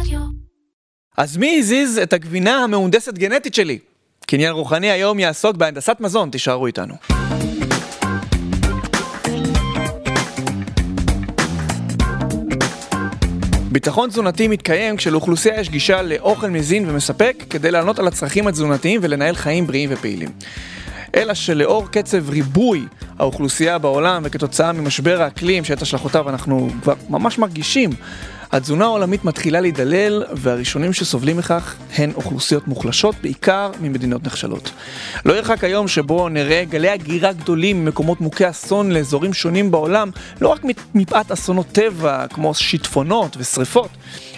רדיו. אז מי הזיז את הגבינה המהונדסת גנטית שלי? קניין רוחני היום יעסוק בהנדסת מזון, תישארו איתנו. ביטחון תזונתי מתקיים כשלאוכלוסייה יש גישה לאוכל מזין ומספק כדי לענות על הצרכים התזונתיים ולנהל חיים בריאים ופעילים. אלא שלאור קצב ריבוי האוכלוסייה בעולם וכתוצאה ממשבר האקלים שאת השלכותיו אנחנו כבר ממש מרגישים, התזונה העולמית מתחילה להידלל והראשונים שסובלים מכך הן אוכלוסיות מוחלשות, בעיקר ממדינות נחשלות. לא ירחק היום שבו נראה גלי הגירה גדולים ממקומות מוכי אסון לאזורים שונים בעולם, לא רק מפאת אסונות טבע כמו שיטפונות ושריפות,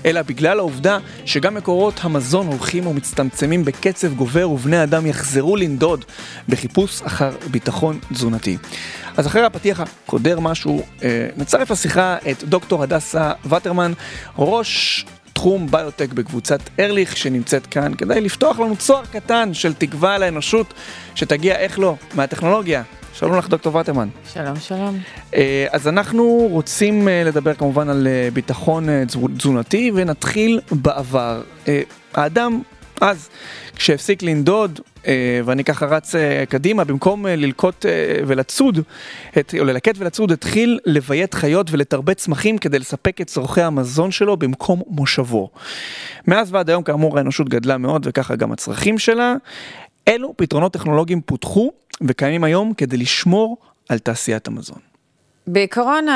אלא בגלל העובדה שגם מקורות המזון הולכים ומצטמצמים בקצב גובר ובני אדם יחזרו לנדוד בחיפוש אחר ביטחון תזונתי. אז אחרי הפתיח הקודר משהו, אה, נצרף לשיחה את דוקטור הדסה וטרמן, ראש תחום ביוטק בקבוצת ארליך שנמצאת כאן כדי לפתוח לנו צוהר קטן של תקווה לאנושות שתגיע, איך לא, מהטכנולוגיה. שלום לך דוקטור וטרמן. שלום, שלום. אה, אז אנחנו רוצים אה, לדבר כמובן על ביטחון תזונתי ונתחיל בעבר. האדם אז, כשהפסיק לנדוד, אה, ואני ככה רץ אה, קדימה, במקום אה, ללקוט ולצוד, או ללקט ולצוד, התחיל לביית חיות ולתרבט צמחים כדי לספק את צורכי המזון שלו במקום מושבו. מאז ועד היום, כאמור, האנושות גדלה מאוד וככה גם הצרכים שלה. אילו פתרונות טכנולוגיים פותחו וקיימים היום כדי לשמור על תעשיית המזון. בעיקרון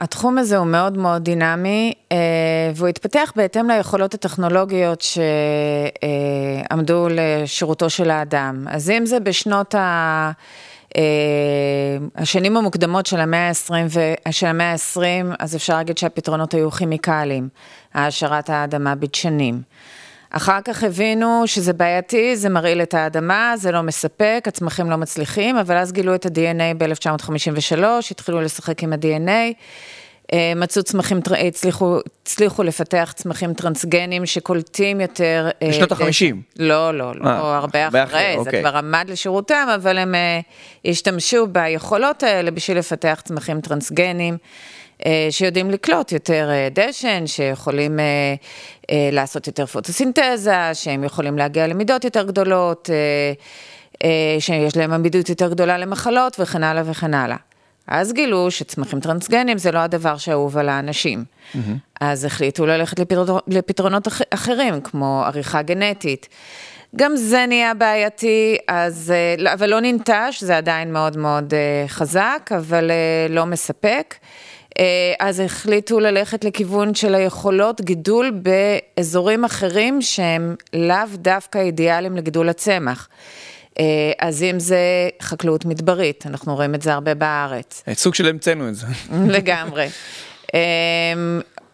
התחום הזה הוא מאוד מאוד דינמי, אה, והוא התפתח בהתאם ליכולות הטכנולוגיות שעמדו לשירותו של האדם. אז אם זה בשנות ה... אה, השנים המוקדמות של המאה ה-20, של המאה ה-20, אז אפשר להגיד שהפתרונות היו כימיקליים, העשרת האדמה בדשנים. אחר כך הבינו שזה בעייתי, זה מרעיל את האדמה, זה לא מספק, הצמחים לא מצליחים, אבל אז גילו את ה-DNA ב-1953, התחילו לשחק עם ה-DNA. אה, מצאו צמחים, הצליחו, הצליחו לפתח צמחים טרנסגנים שקולטים יותר. אה, בשנות ה-50. לא, לא, לא, אה, הרבה אחרי, אחרי, זה אוקיי. כבר עמד לשירותם, אבל הם השתמשו ביכולות האלה בשביל לפתח צמחים טרנסגנים. אה, שיודעים לקלוט יותר אה, דשן, שיכולים אה, לעשות יותר פוטוסינתזה, שהם יכולים להגיע למידות יותר גדולות, שיש להם עמידות יותר גדולה למחלות וכן הלאה וכן הלאה. אז גילו שצמחים טרנסגנים זה לא הדבר שאהוב על האנשים. Mm-hmm. אז החליטו ללכת לפתרונות, לפתרונות אחרים, כמו עריכה גנטית. גם זה נהיה בעייתי, אז, אבל לא ננטש, זה עדיין מאוד מאוד חזק, אבל לא מספק. אה, אז החליטו ללכת לכיוון של היכולות גידול באזורים אחרים שהם לאו דווקא אידיאליים לגידול הצמח. אה, אז אם זה חקלאות מדברית, אנחנו רואים את זה הרבה בארץ. אה, סוג של המצאנו את זה. לגמרי.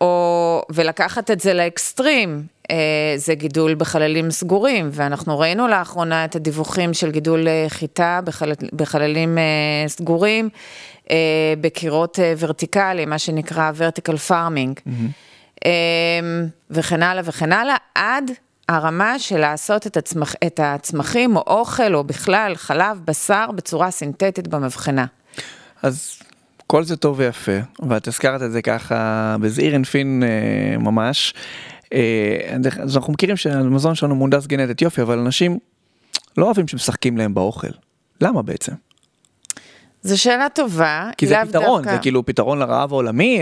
או, ולקחת את זה לאקסטרים, זה גידול בחללים סגורים, ואנחנו ראינו לאחרונה את הדיווחים של גידול חיטה בחל, בחללים סגורים, בקירות אה, ורטיקליים, מה שנקרא vertical farming, mm-hmm. אה, וכן הלאה וכן הלאה, עד הרמה של לעשות את, הצמח, את הצמחים או אוכל או בכלל חלב, בשר, בצורה סינתטית במבחנה. אז כל זה טוב ויפה, ואת הזכרת את זה ככה בזעיר אנפין אה, ממש. אה, אז אנחנו מכירים שהמזון שלנו מונדס גנטית יופי, אבל אנשים לא אוהבים שמשחקים להם באוכל. למה בעצם? זו שאלה טובה. כי זה פתרון, דווקא... זה כאילו פתרון לרעב העולמי.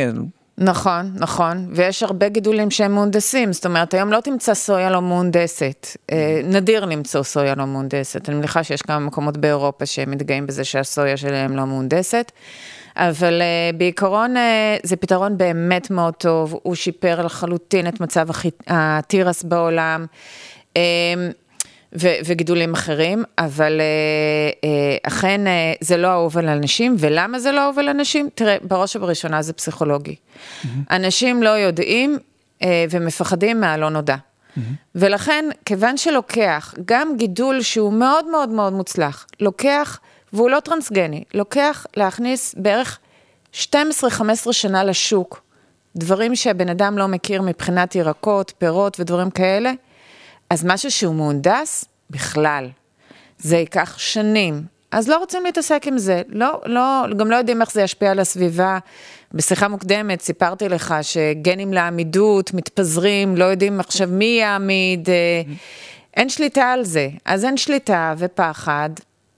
נכון, נכון, ויש הרבה גידולים שהם מהונדסים, זאת אומרת, היום לא תמצא סויה לא מהונדסת, אה, נדיר למצוא סויה לא מהונדסת, אני מניחה שיש כמה מקומות באירופה שהם מתגאים בזה שהסויה שלהם לא מהונדסת, אבל uh, בעיקרון זה פתרון באמת מאוד טוב, הוא שיפר לחלוטין את מצב התירס בעולם. ו- וגידולים אחרים, אבל אה, אה, אכן אה, זה לא אהוב על אנשים, ולמה זה לא אהוב על אנשים? תראה, בראש ובראשונה זה פסיכולוגי. Mm-hmm. אנשים לא יודעים אה, ומפחדים מהלא נודע. Mm-hmm. ולכן, כיוון שלוקח גם גידול שהוא מאוד מאוד מאוד מוצלח, לוקח, והוא לא טרנסגני, לוקח להכניס בערך 12-15 שנה לשוק, דברים שהבן אדם לא מכיר מבחינת ירקות, פירות ודברים כאלה, אז משהו שהוא מהונדס, בכלל. זה ייקח שנים אז לא רוצים להתעסק עם זה, לא, לא, גם לא יודעים איך זה ישפיע על הסביבה. בשיחה מוקדמת סיפרתי לך שגנים לעמידות מתפזרים, לא יודעים עכשיו מי יעמיד, mm-hmm. אין שליטה על זה. אז אין שליטה ופחד,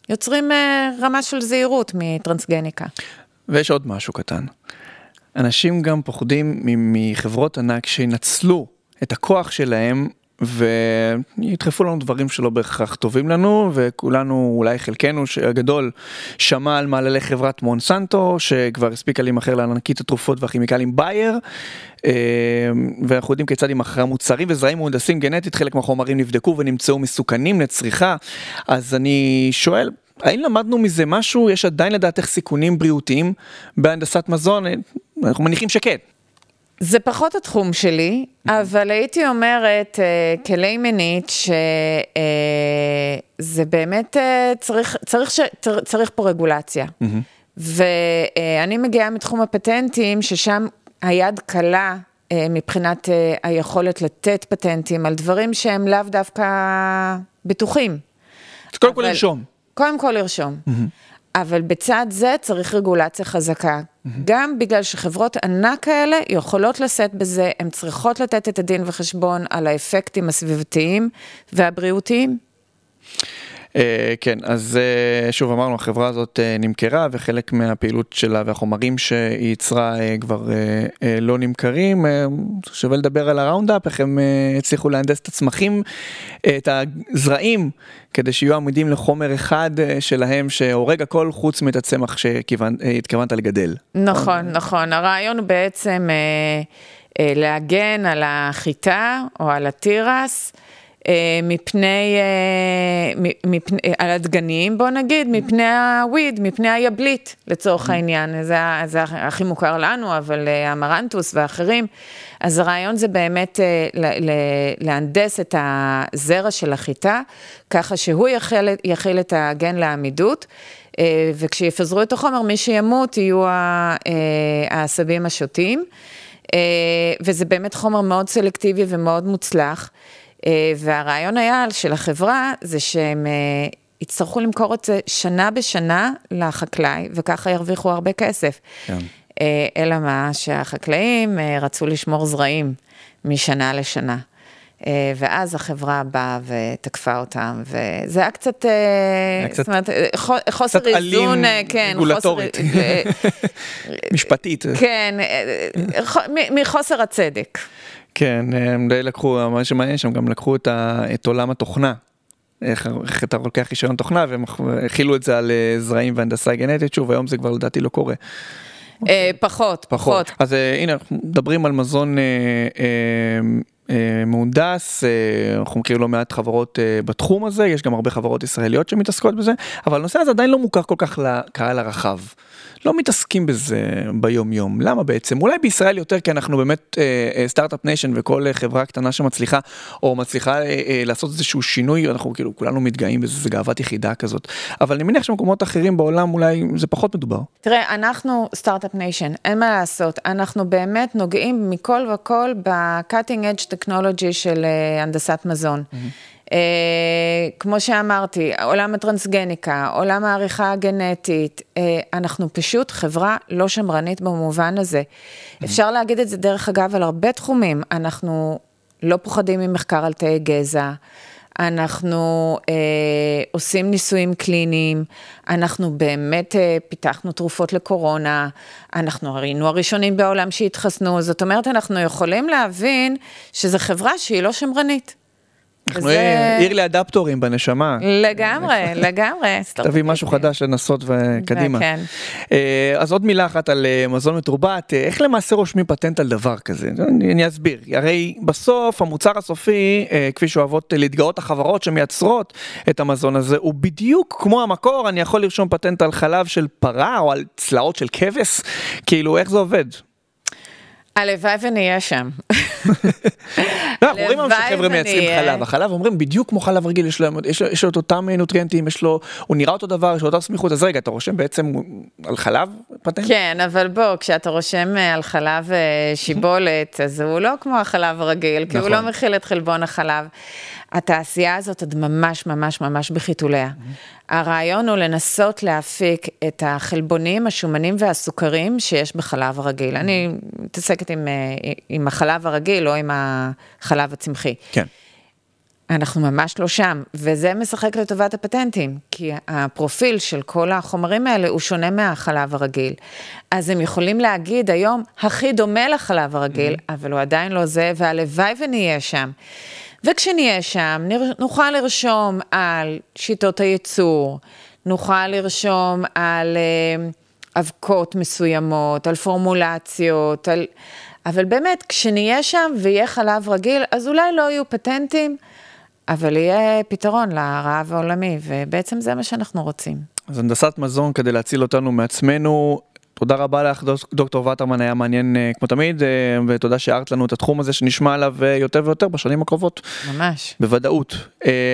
יוצרים אה, רמה של זהירות מטרנסגניקה. ויש עוד משהו קטן. אנשים גם פוחדים מחברות ענק שינצלו את הכוח שלהם וידחפו לנו דברים שלא בהכרח טובים לנו וכולנו אולי חלקנו הגדול שמע על מעללי חברת מונסנטו שכבר הספיקה להימכר לענקית התרופות והכימיקלים בייר אה, ואנחנו יודעים כיצד היא מכרה מוצרים וזרעים מהונדסים גנטית חלק מהחומרים נבדקו ונמצאו מסוכנים לצריכה. אז אני שואל האם למדנו מזה משהו? יש עדיין לדעתך סיכונים בריאותיים בהנדסת מזון? אנחנו מניחים שכן. זה פחות התחום שלי, אבל הייתי אומרת uh, כליימנית שזה uh, באמת uh, צריך, צריך, ש, צריך פה רגולציה. ואני uh, מגיעה מתחום הפטנטים, ששם היד קלה מבחינת היכולת לתת פטנטים על דברים שהם לאו דווקא בטוחים. קודם כל לרשום. קודם כל לרשום. אבל בצד זה צריך רגולציה חזקה. Mm-hmm. גם בגלל שחברות ענק כאלה יכולות לשאת בזה, הן צריכות לתת את הדין וחשבון על האפקטים הסביבתיים והבריאותיים. אה, כן, אז אה, שוב אמרנו, החברה הזאת אה, נמכרה וחלק מהפעילות שלה והחומרים שהיא ייצרה כבר לא נמכרים. שווה לדבר על הראונדאפ, איך הם הצליחו להנדס את הצמחים, את הזרעים, כדי שיהיו עמידים לחומר אחד שלהם שהורג הכל חוץ מאת הצמח שהתכוונת לגדל. נכון, נכון. הרעיון בעצם להגן על החיטה או על התירס. אה, מפני, אה, מפני, אה, על הדגנים, בוא נגיד, מפני הוויד, מפני היבלית, לצורך העניין. זה, זה הכי מוכר לנו, אבל המרנטוס ואחרים. אז הרעיון זה באמת להנדס את הזרע של החיטה, ככה שהוא יכיל, יכיל את הגן לעמידות. וכשיפזרו את החומר, מי שימות יהיו העשבים השוטים. וזה באמת חומר מאוד סלקטיבי ומאוד מוצלח. אה, והרעיון היה של החברה, זה שהם אה, יצטרכו למכור את זה שנה בשנה לחקלאי, וככה ירוויחו הרבה כסף. כן. אה, אלא מה, שהחקלאים רצו לשמור זרעים משנה לשנה. ואז החברה באה ותקפה אותם, וזה היה קצת, היה קצת זאת אומרת, חוסר איזון, כן, רגולטורית, משפטית. כן, מחוסר הצדק. כן, הם די לקחו, מה שמעניין שהם גם לקחו את, ה, את עולם התוכנה. איך, איך אתה לוקח רישיון תוכנה והם הכילו את זה על אה, זרעים והנדסה גנטית, שוב היום זה כבר לדעתי לא קורה. אה, פחות, פחות. אז אה, הנה אנחנו מדברים על מזון מהונדס, אנחנו מכירים לא מעט חברות בתחום הזה, יש גם הרבה חברות ישראליות שמתעסקות בזה, אבל הנושא הזה עדיין לא מוכר כל כך לקהל הרחב. לא מתעסקים בזה ביום יום. למה בעצם? אולי בישראל יותר כי אנחנו באמת start-up nation וכל חברה קטנה שמצליחה או מצליחה לעשות איזשהו שינוי, אנחנו כאילו כולנו מתגאים בזה, זה גאוות יחידה כזאת. אבל אני מניח שמקומות אחרים בעולם אולי זה פחות מדובר. תראה, אנחנו start-up nation, אין מה לעשות. אנחנו באמת נוגעים מכל וכל ב-cutting edge technology של אה, הנדסת מזון. אמ-המ. אה, כמו שאמרתי, עולם הטרנסגניקה, עולם העריכה הגנטית, אה, אנחנו פשוט חברה לא שמרנית במובן הזה. אפשר להגיד את זה דרך אגב על הרבה תחומים, אנחנו לא פוחדים ממחקר על תאי גזע. אנחנו אה, עושים ניסויים קליניים, אנחנו באמת אה, פיתחנו תרופות לקורונה, אנחנו היינו הראשונים בעולם שהתחסנו, זאת אומרת, אנחנו יכולים להבין שזו חברה שהיא לא שמרנית. אנחנו עיר לאדפטורים בנשמה. לגמרי, לגמרי. תביא משהו חדש לנסות וקדימה. כן. אה, אז עוד מילה אחת על אה, מזון מתורבת, אה, איך למעשה רושמים פטנט על דבר כזה? אני אסביר. הרי בסוף המוצר הסופי, כפי שאוהבות להתגאות החברות שמייצרות את המזון הזה, הוא בדיוק כמו המקור, אני יכול לרשום פטנט על חלב של פרה או על צלעות של כבש, כאילו איך זה עובד? הלוואי ונהיה שם. לא, אנחנו רואים שחבר'ה מייצרים חלב, החלב אומרים בדיוק כמו חלב רגיל, יש לו את אותם נוטריאנטים, יש לו, הוא נראה אותו דבר, יש לו אותה סמיכות, אז רגע, אתה רושם בעצם על חלב פטנט? כן, אבל בוא, כשאתה רושם אה, על חלב אה, שיבולת, אז הוא לא כמו החלב הרגיל, כי הוא לא נכון. מכיל את חלבון החלב. התעשייה הזאת עוד ממש ממש ממש בחיתוליה. הרעיון הוא לנסות להפיק את החלבונים, השומנים והסוכרים שיש בחלב הרגיל. אני מתעסקת עם, אה, עם החלב הרגיל או עם החלב הצמחי. כן. אנחנו ממש לא שם, וזה משחק לטובת הפטנטים, כי הפרופיל של כל החומרים האלה הוא שונה מהחלב הרגיל. אז הם יכולים להגיד היום, הכי דומה לחלב הרגיל, mm-hmm. אבל הוא עדיין לא זה, והלוואי ונהיה שם. וכשנהיה שם, נוכל לרשום על שיטות הייצור, נוכל לרשום על uh, אבקות מסוימות, על פורמולציות, על... אבל באמת, כשנהיה שם ויהיה חלב רגיל, אז אולי לא יהיו פטנטים, אבל יהיה פתרון לרעב העולמי, ובעצם זה מה שאנחנו רוצים. אז הנדסת מזון כדי להציל אותנו מעצמנו, תודה רבה לך דוקטור וטרמן, היה מעניין אה, כמו תמיד, אה, ותודה שהארת לנו את התחום הזה שנשמע עליו אה, יותר ויותר בשנים הקרובות. ממש. בוודאות.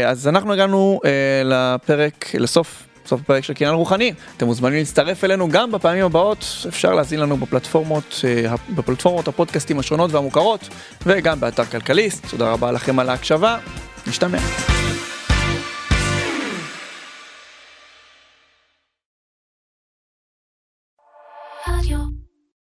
אז אנחנו הגענו לפרק, לסוף. סוף הפרק של קניין רוחני, אתם מוזמנים להצטרף אלינו גם בפעמים הבאות, אפשר להזין לנו בפלטפורמות, בפלטפורמות הפודקאסטים השונות והמוכרות, וגם באתר כלכליסט, תודה רבה לכם על ההקשבה, נשתמע.